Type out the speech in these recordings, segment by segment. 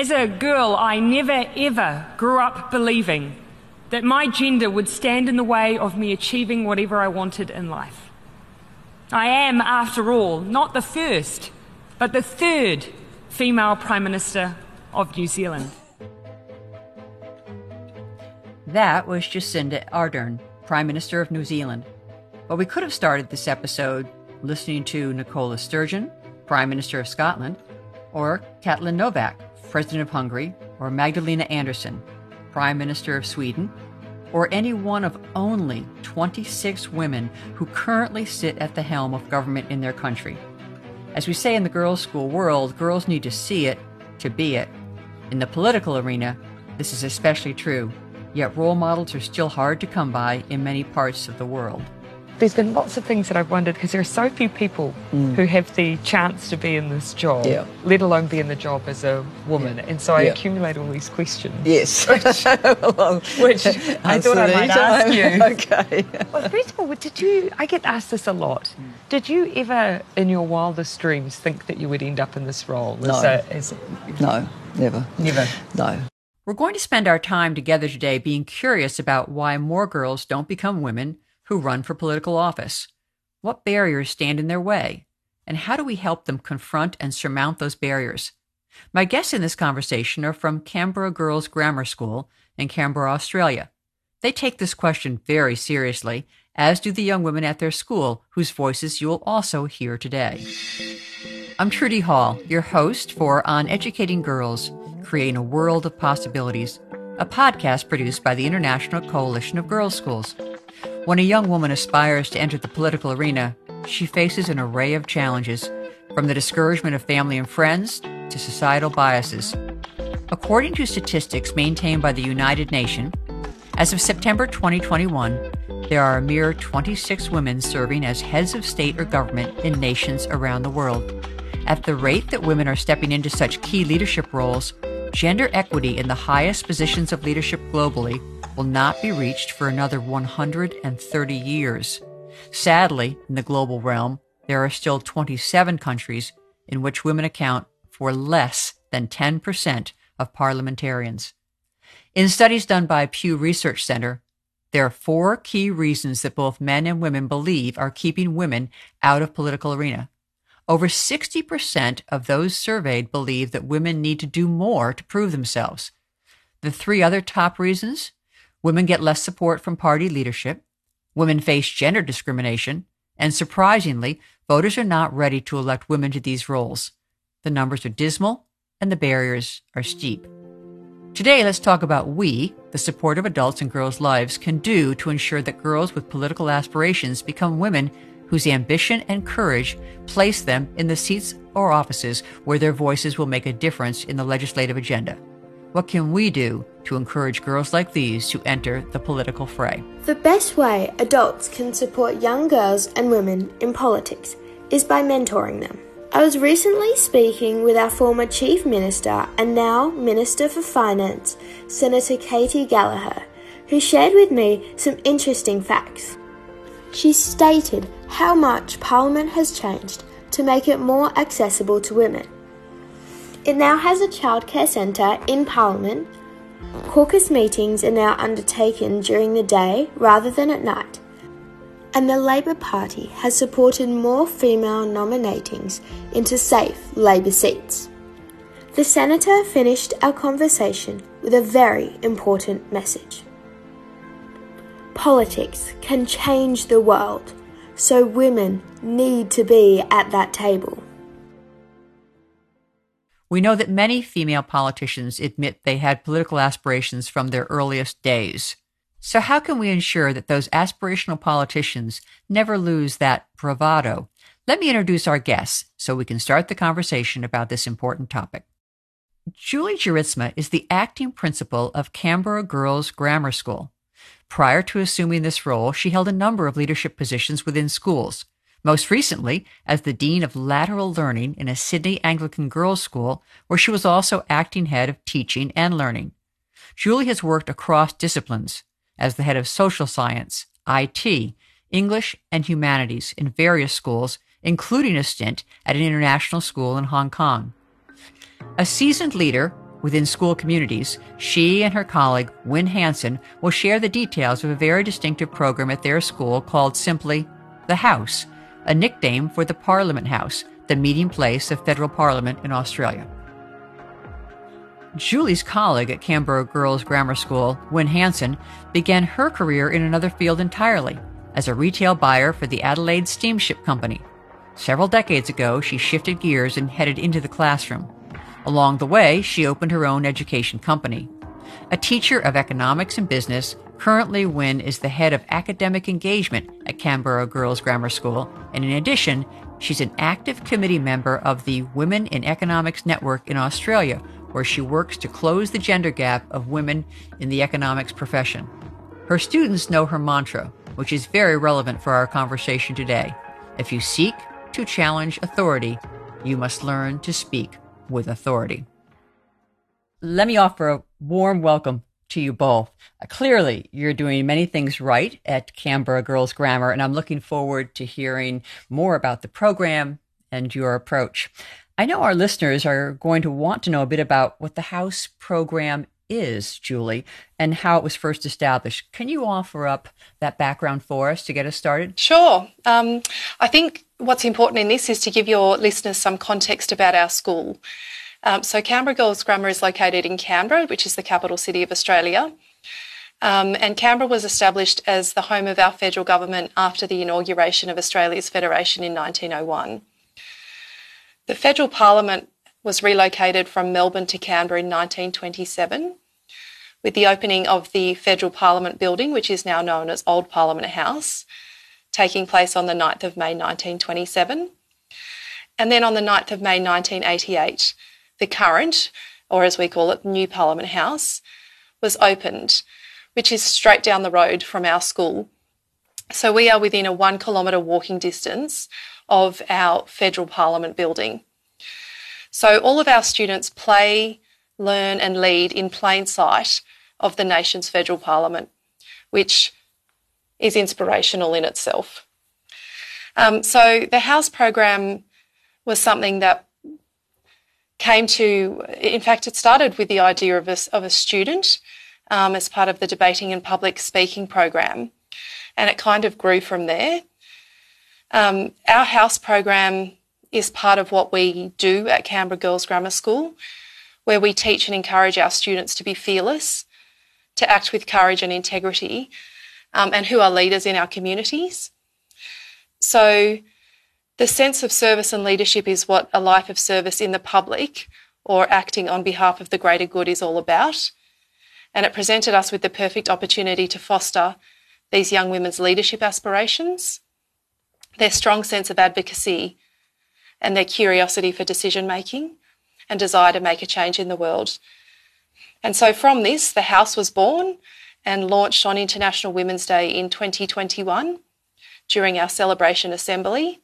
As a girl, I never ever grew up believing that my gender would stand in the way of me achieving whatever I wanted in life. I am, after all, not the first, but the third female Prime Minister of New Zealand. That was Jacinda Ardern, Prime Minister of New Zealand. But we could have started this episode listening to Nicola Sturgeon, Prime Minister of Scotland, or Katalin Novak, President of Hungary, or Magdalena Andersson, Prime Minister of Sweden, or any one of only 26 women who currently sit at the helm of government in their country. As we say in the girls' school world, girls need to see it to be it. In the political arena, this is especially true, yet role models are still hard to come by in many parts of the world there's been lots of things that I've wondered because there are so few people mm. who have the chance to be in this job, yeah. let alone be in the job as a woman. Yeah. And so I yeah. accumulate all these questions. Yes. Which, which I thought I might ask you. okay. Well, first of all, did you, I get asked this a lot. Mm. Did you ever, in your wildest dreams, think that you would end up in this role? No. As a, as a, no, never. Never? No. We're going to spend our time together today being curious about why more girls don't become women who run for political office? What barriers stand in their way? And how do we help them confront and surmount those barriers? My guests in this conversation are from Canberra Girls Grammar School in Canberra, Australia. They take this question very seriously, as do the young women at their school, whose voices you'll also hear today. I'm Trudy Hall, your host for On Educating Girls, Creating a World of Possibilities, a podcast produced by the International Coalition of Girls' Schools. When a young woman aspires to enter the political arena, she faces an array of challenges, from the discouragement of family and friends to societal biases. According to statistics maintained by the United Nations, as of September 2021, there are a mere 26 women serving as heads of state or government in nations around the world. At the rate that women are stepping into such key leadership roles, gender equity in the highest positions of leadership globally will not be reached for another 130 years. Sadly, in the global realm, there are still 27 countries in which women account for less than 10% of parliamentarians. In studies done by Pew Research Center, there are four key reasons that both men and women believe are keeping women out of political arena. Over 60% of those surveyed believe that women need to do more to prove themselves. The three other top reasons Women get less support from party leadership. Women face gender discrimination. And surprisingly, voters are not ready to elect women to these roles. The numbers are dismal and the barriers are steep. Today, let's talk about we, the supportive adults in girls' lives, can do to ensure that girls with political aspirations become women whose ambition and courage place them in the seats or offices where their voices will make a difference in the legislative agenda. What can we do to encourage girls like these to enter the political fray? The best way adults can support young girls and women in politics is by mentoring them. I was recently speaking with our former Chief Minister and now Minister for Finance, Senator Katie Gallagher, who shared with me some interesting facts. She stated how much Parliament has changed to make it more accessible to women it now has a childcare centre in Parliament. Caucus meetings are now undertaken during the day rather than at night. And the Labor Party has supported more female nominatings into safe Labor seats. The Senator finished our conversation with a very important message. Politics can change the world, so women need to be at that table. We know that many female politicians admit they had political aspirations from their earliest days. So, how can we ensure that those aspirational politicians never lose that bravado? Let me introduce our guests so we can start the conversation about this important topic. Julie Dzierzma is the acting principal of Canberra Girls Grammar School. Prior to assuming this role, she held a number of leadership positions within schools, most recently as the Dean of Lateral Learning in a Sydney Anglican girls' school, where she was also acting head of teaching and learning. Julie has worked across disciplines as the head of social science, IT, English, and humanities in various schools, including a stint at an international school in Hong Kong. A seasoned leader within school communities, she and her colleague, Win Hanson, will share the details of a very distinctive program at their school called simply The House, a nickname for the Parliament House, the meeting place of federal parliament in Australia. Julie's colleague at Canberra Girls Grammar School, Win Hanson, began her career in another field entirely as a retail buyer for the Adelaide Steamship Company. Several decades ago, she shifted gears and headed into the classroom. Along the way, she opened her own education company. A teacher of economics and business, currently Win is the head of academic engagement at Canberra Girls Grammar School, and in addition, she's an active committee member of the Women in Economics Network in Australia, where she works to close the gender gap of women in the economics profession. Her students know her mantra, which is very relevant for our conversation today. If you seek to challenge authority, you must learn to speak with authority. Let me offer a warm welcome to you both. Uh, clearly, you're doing many things right at Canberra Girls Grammar, and I'm looking forward to hearing more about the program and your approach. I know our listeners are going to want to know a bit about what the House program is, Julie, and how it was first established. Can you offer up that background for us to get us started? Sure. Um, I think what's important in this is to give your listeners some context about our school. Um, so, Canberra Girls Grammar is located in Canberra, which is the capital city of Australia. Um, and Canberra was established as the home of our federal government after the inauguration of Australia's federation in 1901. The federal parliament was relocated from Melbourne to Canberra in 1927 with the opening of the Federal Parliament building, which is now known as Old Parliament House, taking place on the 9th of May 1927. And then on the 9th of May 1988, the current, or as we call it, New Parliament House, was opened, which is straight down the road from our school. So we are within a one kilometre walking distance of our federal parliament building. So all of our students play, learn, and lead in plain sight of the nation's federal parliament, which is inspirational in itself. Um, so the House program was something that came to, in fact, it started with the idea of a, of a student um, as part of the debating and public speaking program, and it kind of grew from there. Um, our house program is part of what we do at Canberra Girls Grammar School, where we teach and encourage our students to be fearless, to act with courage and integrity, um, and who are leaders in our communities. So, the sense of service and leadership is what a life of service in the public or acting on behalf of the greater good is all about. And it presented us with the perfect opportunity to foster these young women's leadership aspirations their strong sense of advocacy, and their curiosity for decision making and desire to make a change in the world. And so from this, the House was born and launched on International Women's Day in 2021 during our celebration assembly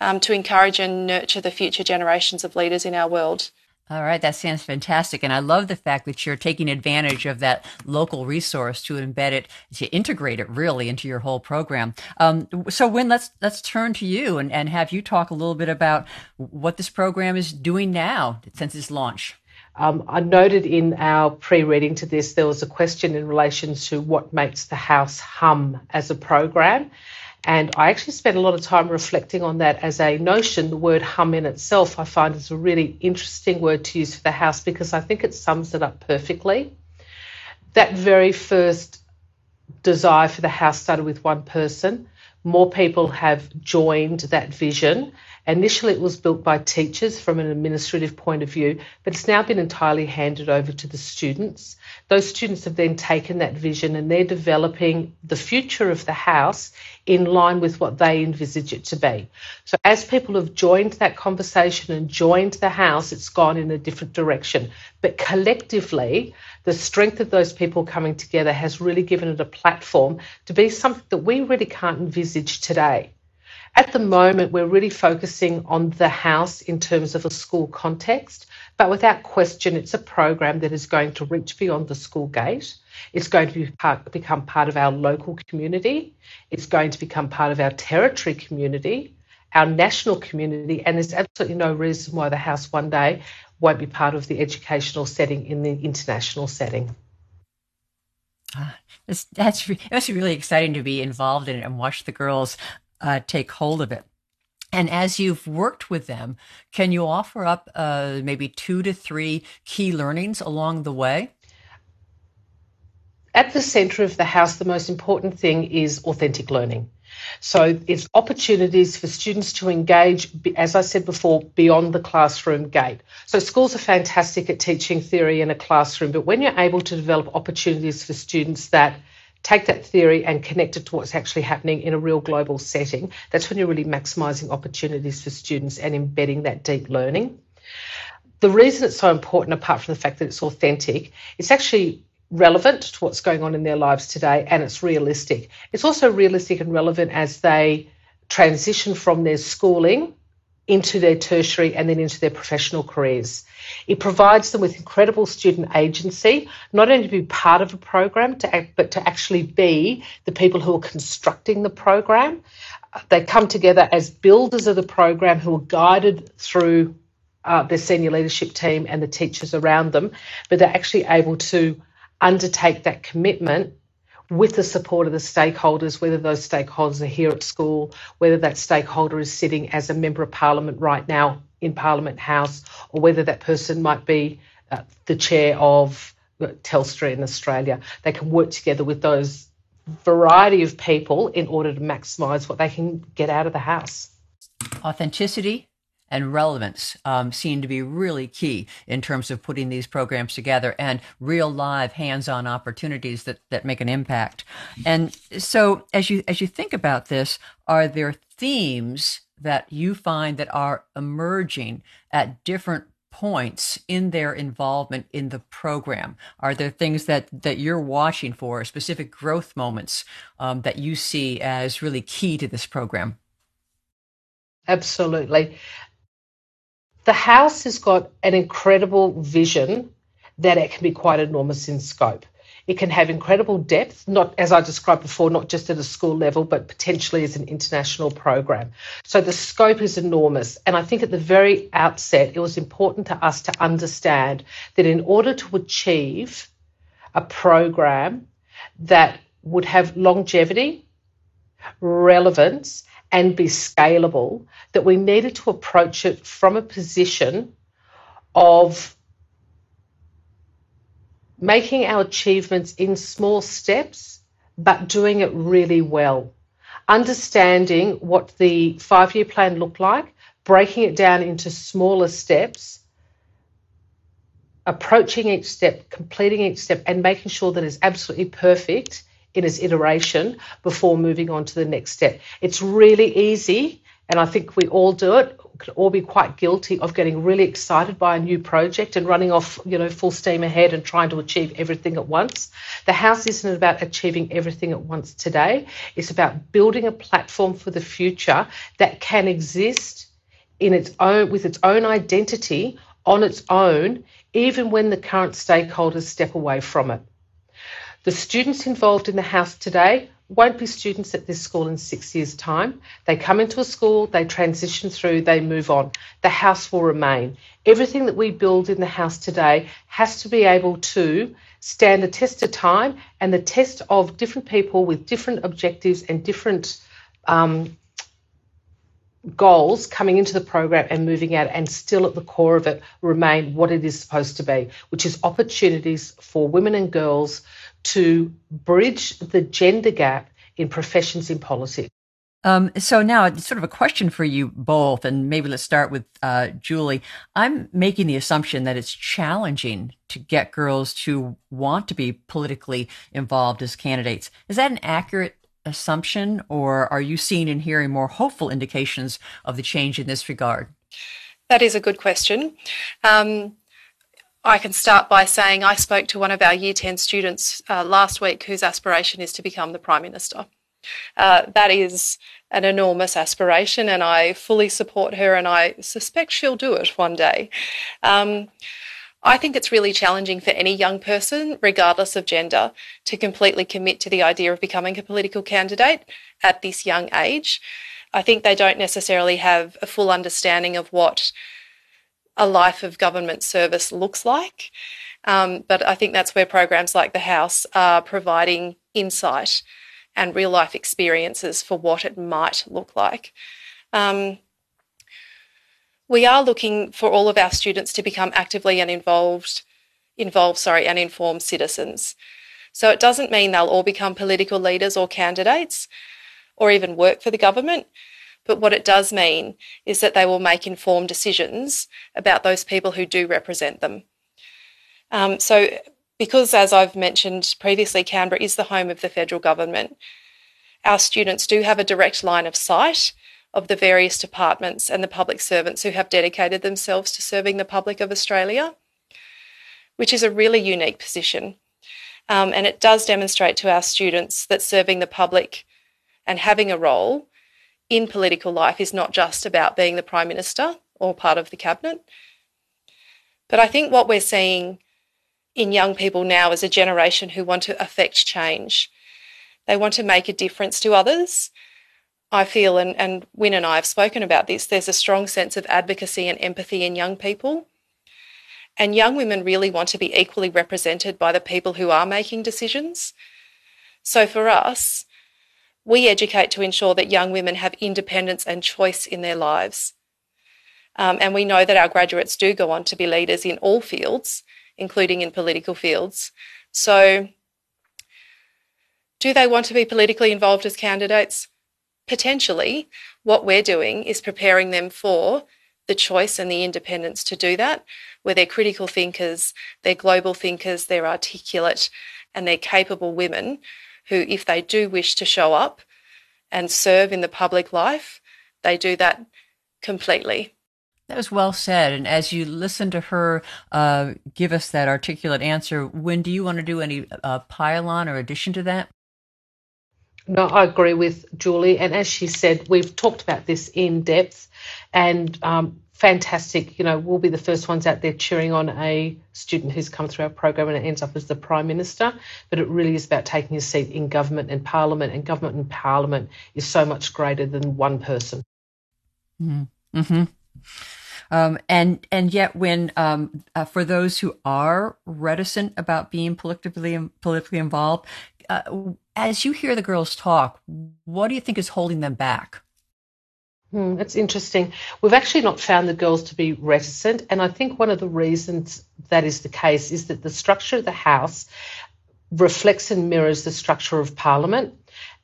um, to encourage and nurture the future generations of leaders in our world. All right, that sounds fantastic. And I love the fact that you're taking advantage of that local resource to embed it, to integrate it really into your whole program. Um, so Win, let's let's turn to you and, and have you talk a little bit about what this program is doing now since its launch. Um, I noted in our pre-reading to this there was a question in relation to what makes the house hum as a program. And I actually spent a lot of time reflecting on that as a notion. The word hum in itself, I find is a really interesting word to use for the house because I think it sums it up perfectly. That very first desire for the house started with one person. More people have joined that vision. Initially, it was built by teachers from an administrative point of view, but it's now been entirely handed over to the students those students have then taken that vision and they're developing the future of the house in line with what they envisage it to be. So, as people have joined that conversation and joined the house, it's gone in a different direction. But collectively, the strength of those people coming together has really given it a platform to be something that we really can't envisage today. At the moment, we're really focusing on the house in terms of a school context. But without question, it's a program that is going to reach beyond the school gate. It's going to be part, become part of our local community. It's going to become part of our territory community, our national community, and there's absolutely no reason why the House one day won't be part of the educational setting in the international setting. Ah, that's, that's that's really exciting to be involved in it and watch the girls uh, take hold of it. And as you've worked with them, can you offer up uh, maybe two to three key learnings along the way? At the centre of the house, the most important thing is authentic learning. So it's opportunities for students to engage, as I said before, beyond the classroom gate. So schools are fantastic at teaching theory in a classroom, but when you're able to develop opportunities for students that take that theory and connect it to what's actually happening in a real global setting, that's when you're really maximising opportunities for students and embedding that deep learning. The reason it's so important, apart from the fact that it's authentic, it's actually relevant to what's going on in their lives today and it's realistic. It's also realistic and relevant as they transition from their schooling into their tertiary and then into their professional careers. It provides them with incredible student agency, not only to be part of a program, to act, but to actually be the people who are constructing the program. They come together as builders of the program who are guided through uh, their senior leadership team and the teachers around them, but they're actually able to undertake that commitment with the support of the stakeholders, whether those stakeholders are here at school, whether that stakeholder is sitting as a member of parliament right now in Parliament House, or whether that person might be uh, the chair of Telstra in Australia. They can work together with those variety of people in order to maximise what they can get out of the house. Authenticity and relevance um, seem to be really key in terms of putting these programs together and real live hands-on opportunities that, that make an impact. And so as you as you think about this, are there themes that you find that are emerging at different points in their involvement in the program? Are there things that that you're watching for, specific growth moments um, that you see as really key to this program? Absolutely the house has got an incredible vision that it can be quite enormous in scope. It can have incredible depth, not as I described before, not just at a school level, but potentially as an international program. So the scope is enormous. And I think at the very outset, it was important to us to understand that in order to achieve a program that would have longevity, relevance, and be scalable, that we needed to approach it from a position of making our achievements in small steps, but doing it really well. Understanding what the five year plan looked like, breaking it down into smaller steps, approaching each step, completing each step, and making sure that it's absolutely perfect in its iteration before moving on to the next step. It's really easy, and I think we all do it. Could all be quite guilty of getting really excited by a new project and running off, you know, full steam ahead and trying to achieve everything at once. The house isn't about achieving everything at once today. It's about building a platform for the future that can exist in its own with its own identity on its own, even when the current stakeholders step away from it. The students involved in the house today won't be students at this school in six years' time. They come into a school, they transition through, they move on. The house will remain. Everything that we build in the house today has to be able to stand the test of time and the test of different people with different objectives and different um, goals coming into the program and moving out and still at the core of it remain what it is supposed to be, which is opportunities for women and girls to bridge the gender gap in professions in politics. Um, so now it's sort of a question for you both, and maybe let's start with uh, Julie. I'm making the assumption that it's challenging to get girls to want to be politically involved as candidates. Is that an accurate assumption, or are you seeing and hearing more hopeful indications of the change in this regard? That is a good question. Um, I can start by saying I spoke to one of our Year 10 students uh, last week whose aspiration is to become the Prime Minister. Uh, that is an enormous aspiration, and I fully support her, and I suspect she'll do it one day. Um, I think it's really challenging for any young person, regardless of gender, to completely commit to the idea of becoming a political candidate at this young age. I think they don't necessarily have a full understanding of what a life of government service looks like. Um, but I think that's where programs like the House are providing insight and real life experiences for what it might look like. Um, we are looking for all of our students to become actively and involved, involved, sorry, and informed citizens. So it doesn't mean they'll all become political leaders or candidates or even work for the government. But what it does mean is that they will make informed decisions about those people who do represent them. Um, so, because as I've mentioned previously, Canberra is the home of the federal government, our students do have a direct line of sight of the various departments and the public servants who have dedicated themselves to serving the public of Australia, which is a really unique position. Um, and it does demonstrate to our students that serving the public and having a role in political life is not just about being the Prime Minister or part of the Cabinet. But I think what we're seeing in young people now is a generation who want to affect change. They want to make a difference to others. I feel, and, and Win and I have spoken about this, there's a strong sense of advocacy and empathy in young people. And young women really want to be equally represented by the people who are making decisions. So for us, we educate to ensure that young women have independence and choice in their lives. Um, and we know that our graduates do go on to be leaders in all fields, including in political fields. So, do they want to be politically involved as candidates? Potentially. What we're doing is preparing them for the choice and the independence to do that, where they're critical thinkers, they're global thinkers, they're articulate, and they're capable women who, if they do wish to show up and serve in the public life, they do that completely. That was well said. And as you listen to her uh, give us that articulate answer, Win do you want to do any uh, pile-on or addition to that? No, I agree with Julie. And as she said, we've talked about this in depth. And um, fantastic. You know, we'll be the first ones out there cheering on a student who's come through our program and it ends up as the Prime Minister. But it really is about taking a seat in government and Parliament, and government and Parliament is so much greater than one person. Mm-hmm. mm-hmm. Um, and and yet, Win um, uh, for those who are reticent about being politically politically involved, uh, as you hear the girls talk, what do you think is holding them back? Hmm, that's interesting. We've actually not found the girls to be reticent, and I think one of the reasons that is the case is that the structure of the House reflects and mirrors the structure of Parliament.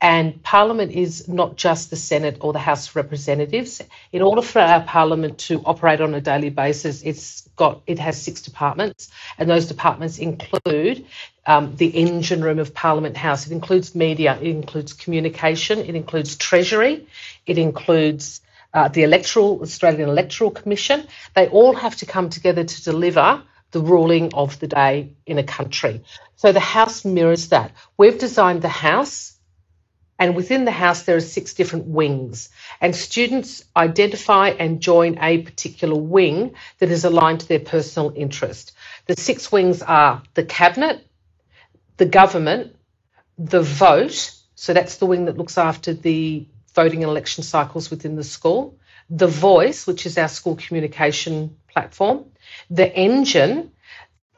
And Parliament is not just the Senate or the House of Representatives. In order for our Parliament to operate on a daily basis, it's got it has six departments, and those departments include um, the engine room of Parliament House. It includes media, it includes communication, it includes Treasury, it includes uh, the Electoral Australian Electoral Commission. They all have to come together to deliver the ruling of the day in a country. So the House mirrors that. We've designed the House. And within the house, there are six different wings. And students identify and join a particular wing that is aligned to their personal interest. The six wings are the cabinet, the government, the vote, so that's the wing that looks after the voting and election cycles within the school, the voice, which is our school communication platform, the engine,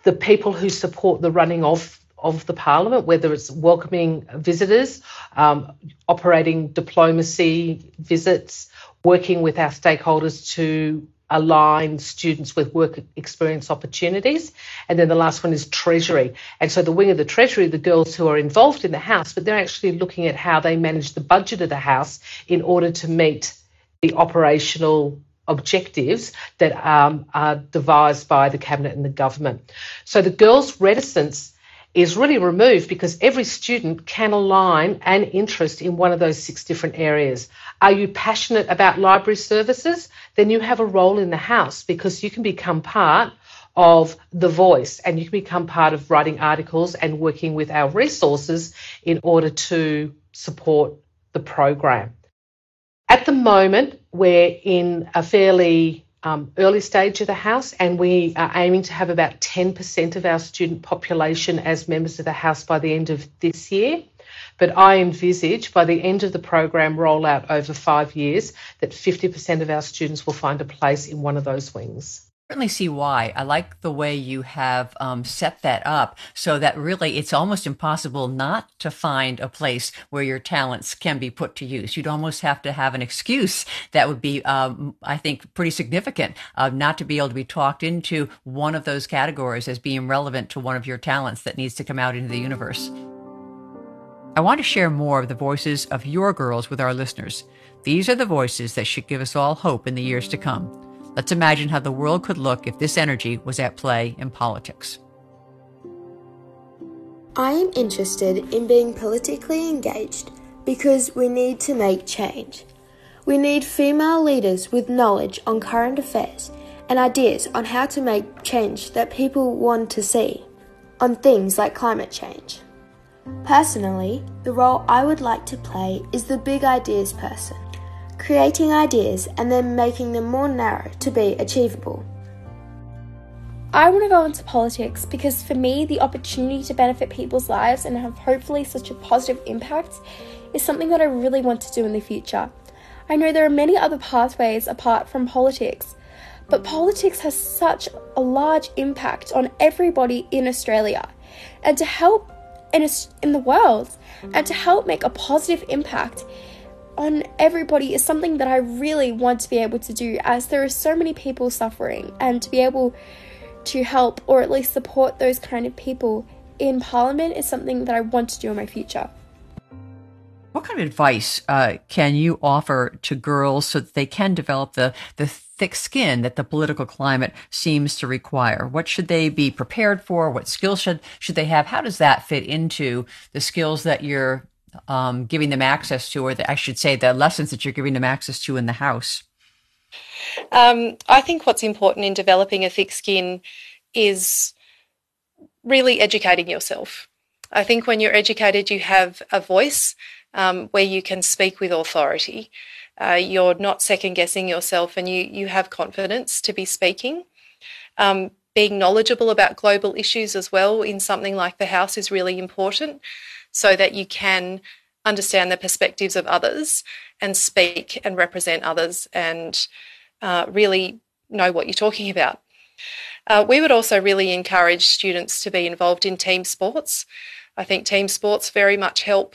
the people who support the running of of the parliament, whether it's welcoming visitors, um, operating diplomacy visits, working with our stakeholders to align students with work experience opportunities. And then the last one is Treasury. And so the wing of the Treasury, the girls who are involved in the House, but they're actually looking at how they manage the budget of the House in order to meet the operational objectives that um, are devised by the Cabinet and the government. So the girls' reticence is really removed because every student can align an interest in one of those six different areas. Are you passionate about library services? Then you have a role in the house because you can become part of the voice and you can become part of writing articles and working with our resources in order to support the program. At the moment, we're in a fairly um, early stage of the House, and we are aiming to have about 10% of our student population as members of the House by the end of this year. But I envisage by the end of the program rollout over five years that 50% of our students will find a place in one of those wings. Certainly see why. I like the way you have um, set that up so that really it's almost impossible not to find a place where your talents can be put to use. You'd almost have to have an excuse that would be, um, I think, pretty significant uh, not to be able to be talked into one of those categories as being relevant to one of your talents that needs to come out into the universe. I want to share more of the voices of your girls with our listeners. These are the voices that should give us all hope in the years to come. Let's imagine how the world could look if this energy was at play in politics. I am interested in being politically engaged because we need to make change. We need female leaders with knowledge on current affairs and ideas on how to make change that people want to see on things like climate change. Personally, the role I would like to play is the big ideas person creating ideas and then making them more narrow to be achievable. I want to go into politics because for me, the opportunity to benefit people's lives and have hopefully such a positive impact is something that I really want to do in the future. I know there are many other pathways apart from politics, but politics has such a large impact on everybody in Australia. And to help in, in the world, and to help make a positive impact, on everybody is something that I really want to be able to do as there are so many people suffering and to be able to help or at least support those kind of people in Parliament is something that I want to do in my future. What kind of advice uh, can you offer to girls so that they can develop the, the thick skin that the political climate seems to require? What should they be prepared for? What skills should, should they have? How does that fit into the skills that you're um, giving them access to, or the, I should say, the lessons that you're giving them access to in the house? Um, I think what's important in developing a thick skin is really educating yourself. I think when you're educated, you have a voice um, where you can speak with authority. Uh, you're not second guessing yourself and you, you have confidence to be speaking. Um, being knowledgeable about global issues as well in something like the House is really important so that you can understand the perspectives of others and speak and represent others and uh, really know what you're talking about. Uh, we would also really encourage students to be involved in team sports. I think team sports very much help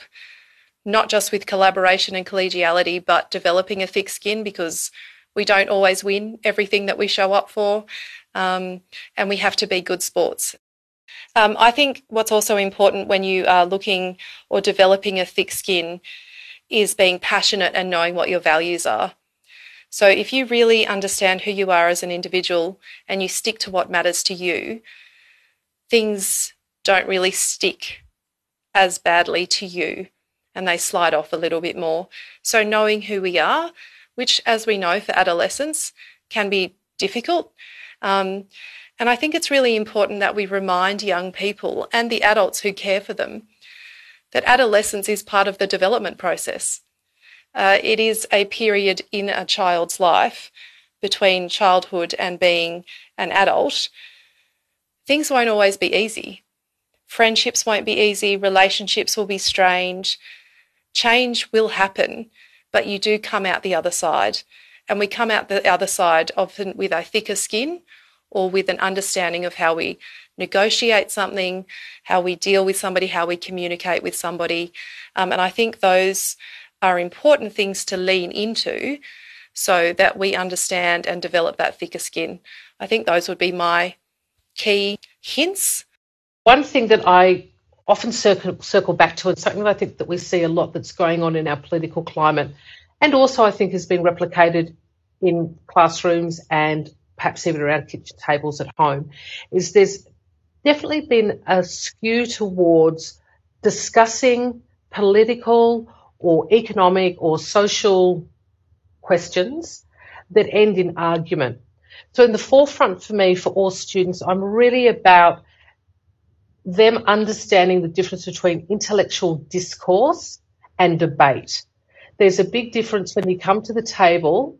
not just with collaboration and collegiality, but developing a thick skin because we don't always win everything that we show up for. Um, and we have to be good sports. Um, I think what's also important when you are looking or developing a thick skin is being passionate and knowing what your values are. So if you really understand who you are as an individual and you stick to what matters to you, things don't really stick as badly to you and they slide off a little bit more. So knowing who we are, which as we know for adolescents can be difficult. Um, and I think it's really important that we remind young people and the adults who care for them that adolescence is part of the development process. Uh, it is a period in a child's life between childhood and being an adult. Things won't always be easy. Friendships won't be easy, relationships will be strange, change will happen, but you do come out the other side. And we come out the other side often with a thicker skin or with an understanding of how we negotiate something, how we deal with somebody, how we communicate with somebody. Um, and I think those are important things to lean into so that we understand and develop that thicker skin. I think those would be my key hints. One thing that I often circle, circle back to, and something that I think that we see a lot that's going on in our political climate, and also I think has been replicated in classrooms and perhaps even around kitchen tables at home, is there's definitely been a skew towards discussing political or economic or social questions that end in argument. So in the forefront for me, for all students, I'm really about them understanding the difference between intellectual discourse and debate. There's a big difference when you come to the table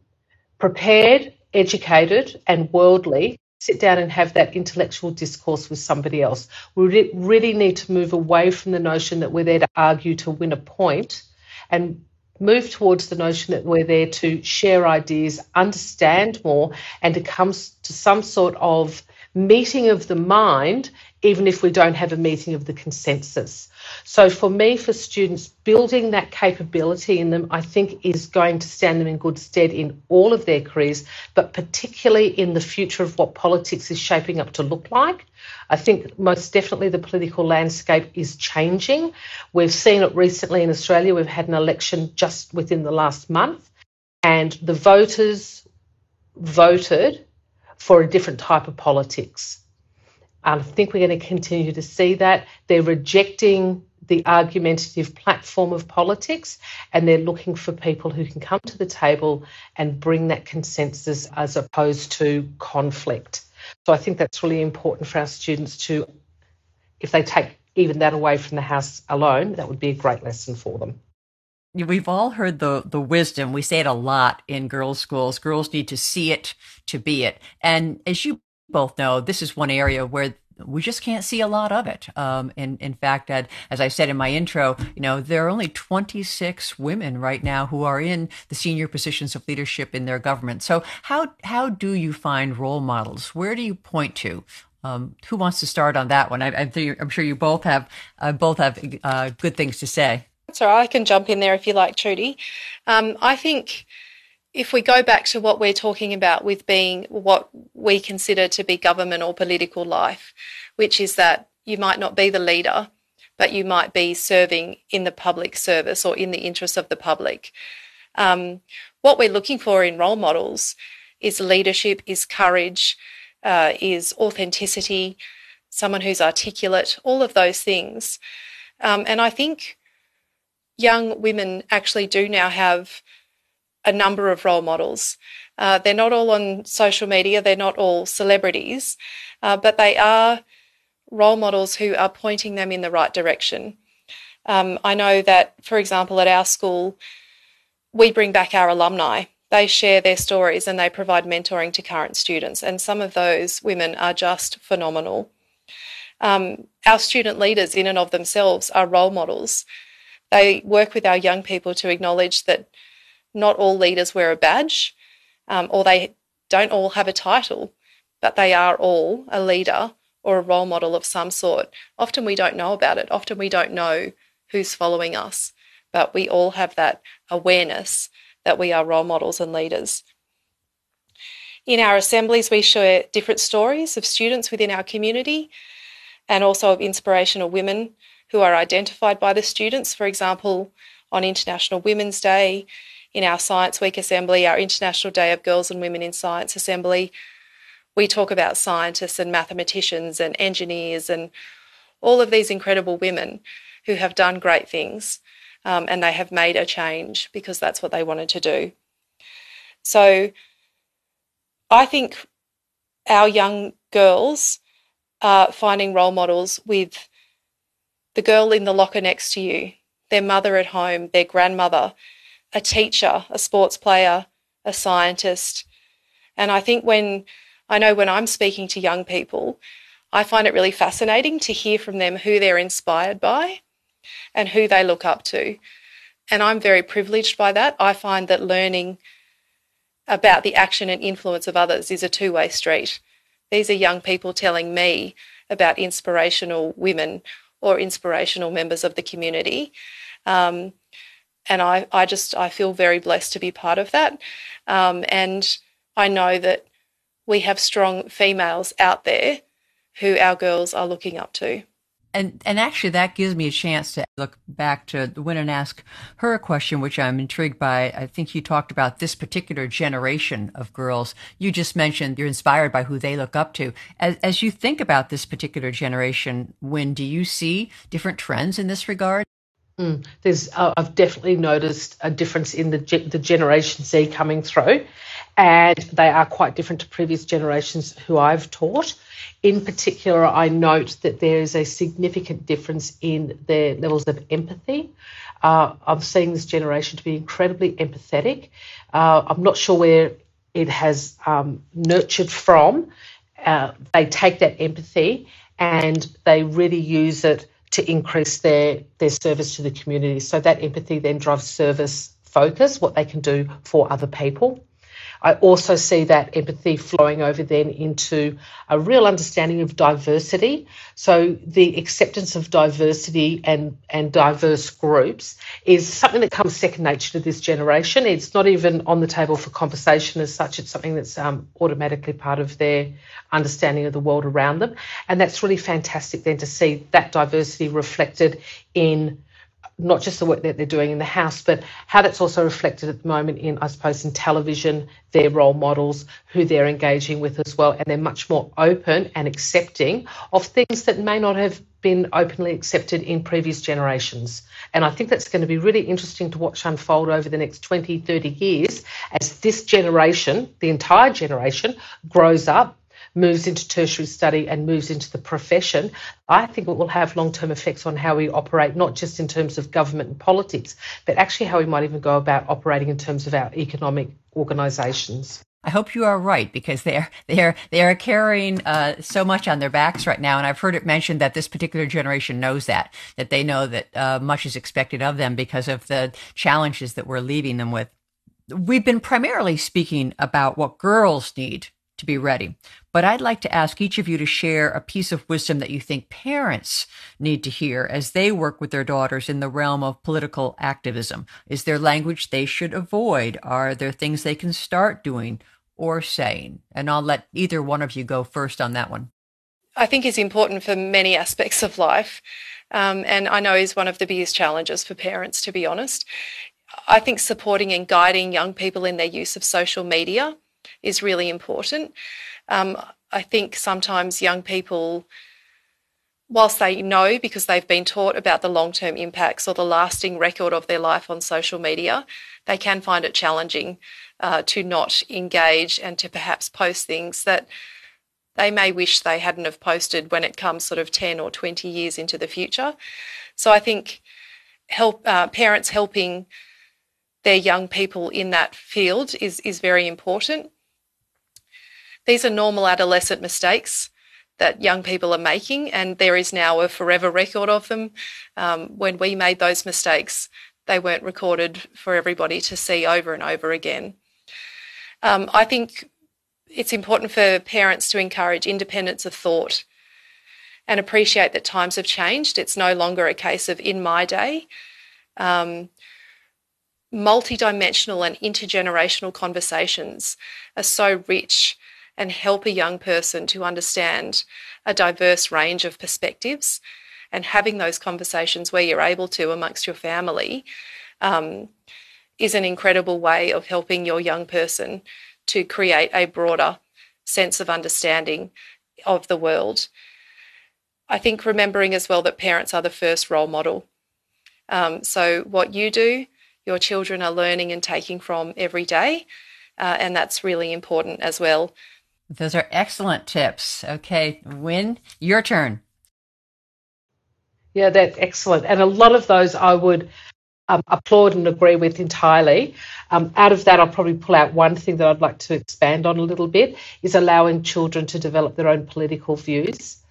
prepared educated and worldly, sit down and have that intellectual discourse with somebody else. We really need to move away from the notion that we're there to argue to win a point and move towards the notion that we're there to share ideas, understand more, and to come to some sort of meeting of the mind, even if we don't have a meeting of the consensus. So, for me, for students, building that capability in them, I think, is going to stand them in good stead in all of their careers, but particularly in the future of what politics is shaping up to look like. I think most definitely the political landscape is changing. We've seen it recently in Australia. We've had an election just within the last month, and the voters voted for a different type of politics. I think we're going to continue to see that. They're rejecting the argumentative platform of politics and they're looking for people who can come to the table and bring that consensus as opposed to conflict. So I think that's really important for our students to, if they take even that away from the house alone, that would be a great lesson for them. We've all heard the the wisdom. We say it a lot in girls' schools. Girls need to see it to be it. And as you both know, this is one area where we just can't see a lot of it. Um, in in fact, as I said in my intro, you know, there are only 26 women right now who are in the senior positions of leadership in their government. So how how do you find role models? Where do you point to? Um, who wants to start on that one? I, am sure you both have uh, both have uh, good things to say. So I can jump in there if you like, Trudy. Um, I think if we go back to what we're talking about with being what we consider to be government or political life, which is that you might not be the leader, but you might be serving in the public service or in the interests of the public. Um, what we're looking for in role models is leadership, is courage, uh, is authenticity, someone who's articulate, all of those things. Um, and I think young women actually do now have a number of role models. Uh, they're not all on social media, they're not all celebrities, uh, but they are role models who are pointing them in the right direction. Um, I know that, for example, at our school, we bring back our alumni. They share their stories and they provide mentoring to current students, and some of those women are just phenomenal. Um, our student leaders, in and of themselves, are role models. They work with our young people to acknowledge that not all leaders wear a badge um, or they don't all have a title, but they are all a leader or a role model of some sort. Often we don't know about it. Often we don't know who's following us, but we all have that awareness that we are role models and leaders. In our assemblies, we share different stories of students within our community and also of inspirational women who are identified by the students. For example, on International Women's Day, in our Science Week Assembly, our International Day of Girls and Women in Science Assembly, we talk about scientists and mathematicians and engineers and all of these incredible women who have done great things um, and they have made a change because that's what they wanted to do. So I think our young girls are finding role models with the girl in the locker next to you, their mother at home, their grandmother, a teacher, a sports player, a scientist. And I think when I know when I'm speaking to young people, I find it really fascinating to hear from them who they're inspired by and who they look up to. And I'm very privileged by that. I find that learning about the action and influence of others is a two way street. These are young people telling me about inspirational women or inspirational members of the community. Um, and I, I just I feel very blessed to be part of that. Um, and I know that we have strong females out there who our girls are looking up to. And and actually, that gives me a chance to look back to the Win and ask her a question, which I'm intrigued by. I think you talked about this particular generation of girls. You just mentioned you're inspired by who they look up to. As as you think about this particular generation, Win do you see different trends in this regard? Mm, there's, uh, I've definitely noticed a difference in the the Generation Z coming through, and they are quite different to previous generations who I've taught. In particular, I note that there is a significant difference in their levels of empathy. Uh, I'm seeing this generation to be incredibly empathetic. Uh, I'm not sure where it has um, nurtured from. Uh, they take that empathy and they really use it to increase their, their service to the community. So that empathy then drives service focus, what they can do for other people. I also see that empathy flowing over then into a real understanding of diversity. So the acceptance of diversity and, and diverse groups is something that comes second nature to this generation. It's not even on the table for conversation as such. It's something that's um, automatically part of their understanding of the world around them. And that's really fantastic then to see that diversity reflected in not just the work that they're doing in the house, but how that's also reflected at the moment in, I suppose, in television, their role models, who they're engaging with as well, and they're much more open and accepting of things that may not have been openly accepted in previous generations. And I think that's going to be really interesting to watch unfold over the next 20, 30 years as this generation, the entire generation, grows up moves into tertiary study and moves into the profession, I think it will have long term effects on how we operate, not just in terms of government and politics, but actually how we might even go about operating in terms of our economic organisations. I hope you are right because they're they're they are carrying uh, so much on their backs right now, and I've heard it mentioned that this particular generation knows that that they know that uh, much is expected of them because of the challenges that we're leaving them with. We've been primarily speaking about what girls need to be ready. But I'd like to ask each of you to share a piece of wisdom that you think parents need to hear as they work with their daughters in the realm of political activism. Is there language they should avoid? Are there things they can start doing or saying? And I'll let either one of you go first on that one. I think is important for many aspects of life. Um, and I know is one of the biggest challenges for parents, to be honest. I think supporting and guiding young people in their use of social media is really important. Um, I think sometimes young people, whilst they know because they've been taught about the long term impacts or the lasting record of their life on social media, they can find it challenging uh, to not engage and to perhaps post things that they may wish they hadn't have posted when it comes sort of 10 or 20 years into the future. So I think help uh, parents helping their young people in that field is, is very important. These are normal adolescent mistakes that young people are making, and there is now a forever record of them. Um, when we made those mistakes, they weren't recorded for everybody to see over and over again. Um, I think it's important for parents to encourage independence of thought and appreciate that times have changed. It's no longer a case of in my day. Um, multidimensional and intergenerational conversations are so rich and help a young person to understand a diverse range of perspectives. And having those conversations where you're able to amongst your family um, is an incredible way of helping your young person to create a broader sense of understanding of the world. I think remembering as well that parents are the first role model. Um, so, what you do, your children are learning and taking from every day. Uh, and that's really important as well. Those are excellent tips. Okay, Win, your turn. Yeah, that's excellent. And a lot of those I would um, applaud and agree with entirely. Um, out of that, I'll probably pull out one thing that I'd like to expand on a little bit is allowing children to develop their own political views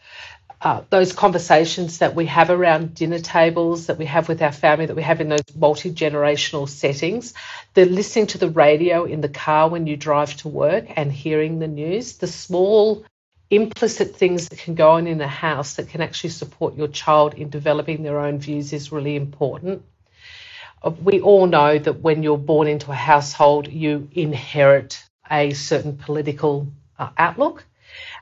uh, those conversations that we have around dinner tables, that we have with our family, that we have in those multi generational settings, the listening to the radio in the car when you drive to work and hearing the news, the small implicit things that can go on in a house that can actually support your child in developing their own views is really important. Uh, we all know that when you're born into a household, you inherit a certain political uh, outlook.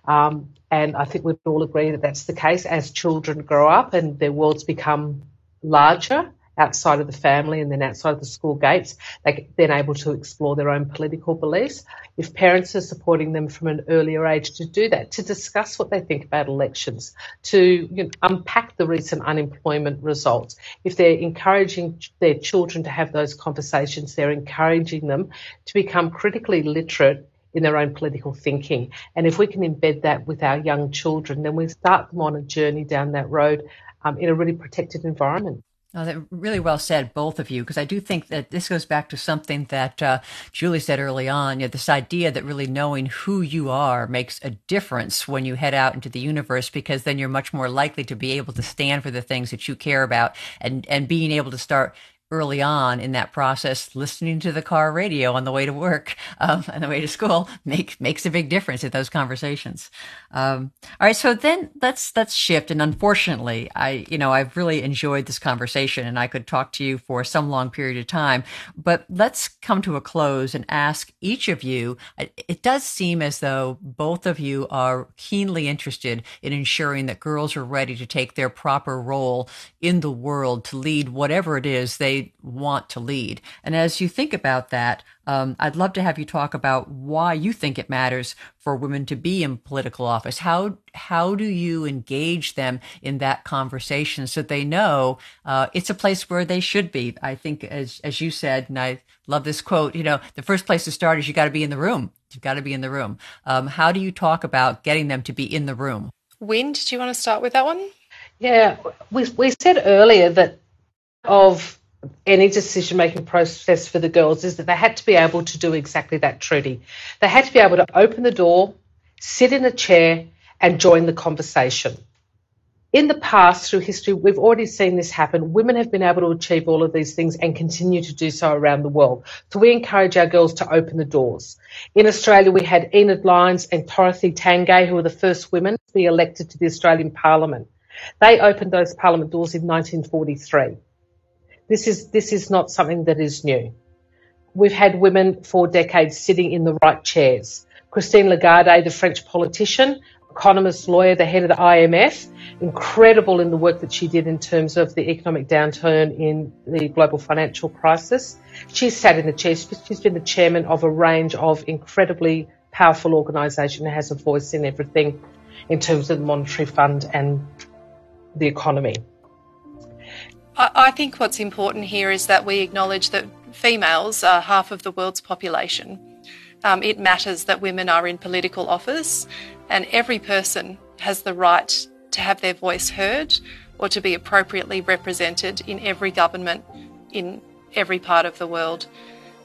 Um, and I think we'd all agree that that's the case as children grow up and their worlds become larger outside of the family and then outside of the school gates, they're then able to explore their own political beliefs. If parents are supporting them from an earlier age to do that, to discuss what they think about elections, to you know, unpack the recent unemployment results, if they're encouraging their children to have those conversations, they're encouraging them to become critically literate in their own political thinking. And if we can embed that with our young children, then we start them on a journey down that road um, in a really protected environment. Oh, that really well said, both of you, because I do think that this goes back to something that uh, Julie said early on. You know, this idea that really knowing who you are makes a difference when you head out into the universe, because then you're much more likely to be able to stand for the things that you care about, and and being able to start early on in that process, listening to the car radio on the way to work um, and the way to school make, makes a big difference in those conversations. Um, all right, so then let's let's shift. And unfortunately, I you know I've really enjoyed this conversation, and I could talk to you for some long period of time. But let's come to a close and ask each of you. It does seem as though both of you are keenly interested in ensuring that girls are ready to take their proper role in the world to lead whatever it is they want to lead. And as you think about that, um, I'd love to have you talk about why you think it matters for women to be in political office. How how do you engage them in that conversation so they know uh, it's a place where they should be? I think, as as you said, and I love this quote. You know, the first place to start is you got to be in the room. You've got to be in the room. Um, how do you talk about getting them to be in the room? Win, do you want to start with that one? Yeah, we we said earlier that of any decision making process for the girls is that they had to be able to do exactly that, Trudy. They had to be able to open the door, sit in a chair, and join the conversation. In the past, through history, we've already seen this happen. Women have been able to achieve all of these things and continue to do so around the world. So we encourage our girls to open the doors. In Australia, we had Enid Lyons and Dorothy Tangney, who were the first women to be elected to the Australian Parliament. They opened those parliament doors in 1943. This is, this is not something that is new. We've had women for decades sitting in the right chairs. Christine Lagarde, the French politician, economist, lawyer, the head of the IMF, incredible in the work that she did in terms of the economic downturn in the global financial crisis. She's sat in the chair. She's been the chairman of a range of incredibly powerful organisations and has a voice in everything in terms of the monetary fund and the economy. I think what's important here is that we acknowledge that females are half of the world's population. Um, it matters that women are in political office, and every person has the right to have their voice heard or to be appropriately represented in every government in every part of the world.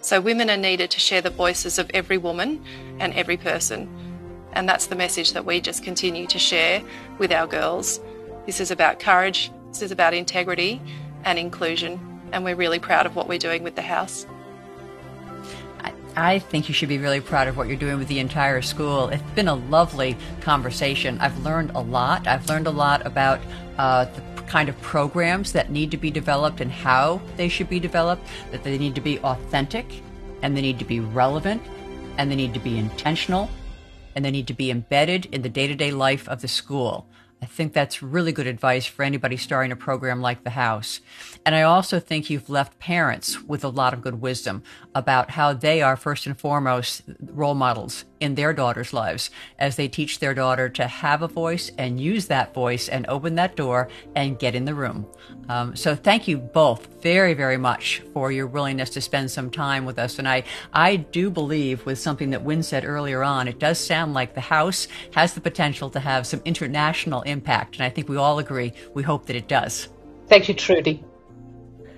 So, women are needed to share the voices of every woman and every person. And that's the message that we just continue to share with our girls. This is about courage, this is about integrity, and inclusion. And we're really proud of what we're doing with the house. I think you should be really proud of what you're doing with the entire school. It's been a lovely conversation. I've learned a lot. I've learned a lot about uh, the kind of programs that need to be developed and how they should be developed, that they need to be authentic and they need to be relevant and they need to be intentional and they need to be embedded in the day to day life of the school. I think that's really good advice for anybody starting a program like the house. And I also think you've left parents with a lot of good wisdom about how they are first and foremost role models in their daughters' lives as they teach their daughter to have a voice and use that voice and open that door and get in the room. Um, so thank you both very, very much for your willingness to spend some time with us. And I, I do believe with something that Win said earlier on, it does sound like the House has the potential to have some international impact. And I think we all agree. We hope that it does. Thank you, Trudy.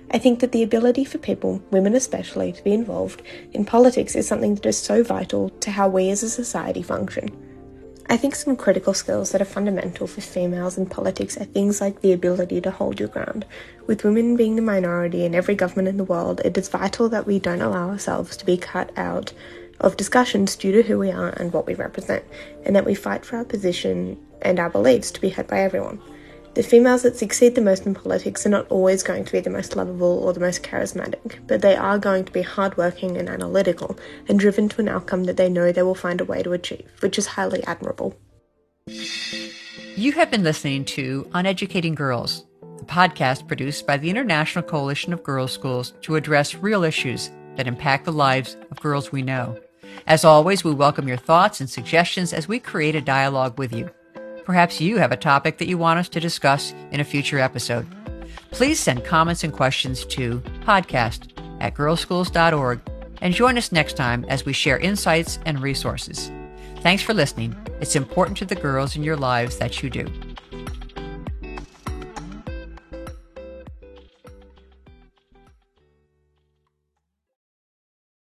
I think that the ability for people, women especially, to be involved in politics is something that is so vital to how we as a society function. I think some critical skills that are fundamental for females in politics are things like the ability to hold your ground. With women being the minority in every government in the world, it is vital that we don't allow ourselves to be cut out of discussions due to who we are and what we represent, and that we fight for our position and our beliefs to be heard by everyone. The females that succeed the most in politics are not always going to be the most lovable or the most charismatic, but they are going to be hardworking and analytical and driven to an outcome that they know they will find a way to achieve, which is highly admirable. You have been listening to On Educating Girls, the podcast produced by the International Coalition of Girls' Schools to address real issues that impact the lives of girls we know. As always, we welcome your thoughts and suggestions as we create a dialogue with you. Perhaps you have a topic that you want us to discuss in a future episode. Please send comments and questions to podcast at girlsschools.org and join us next time as we share insights and resources. Thanks for listening. It's important to the girls in your lives that you do.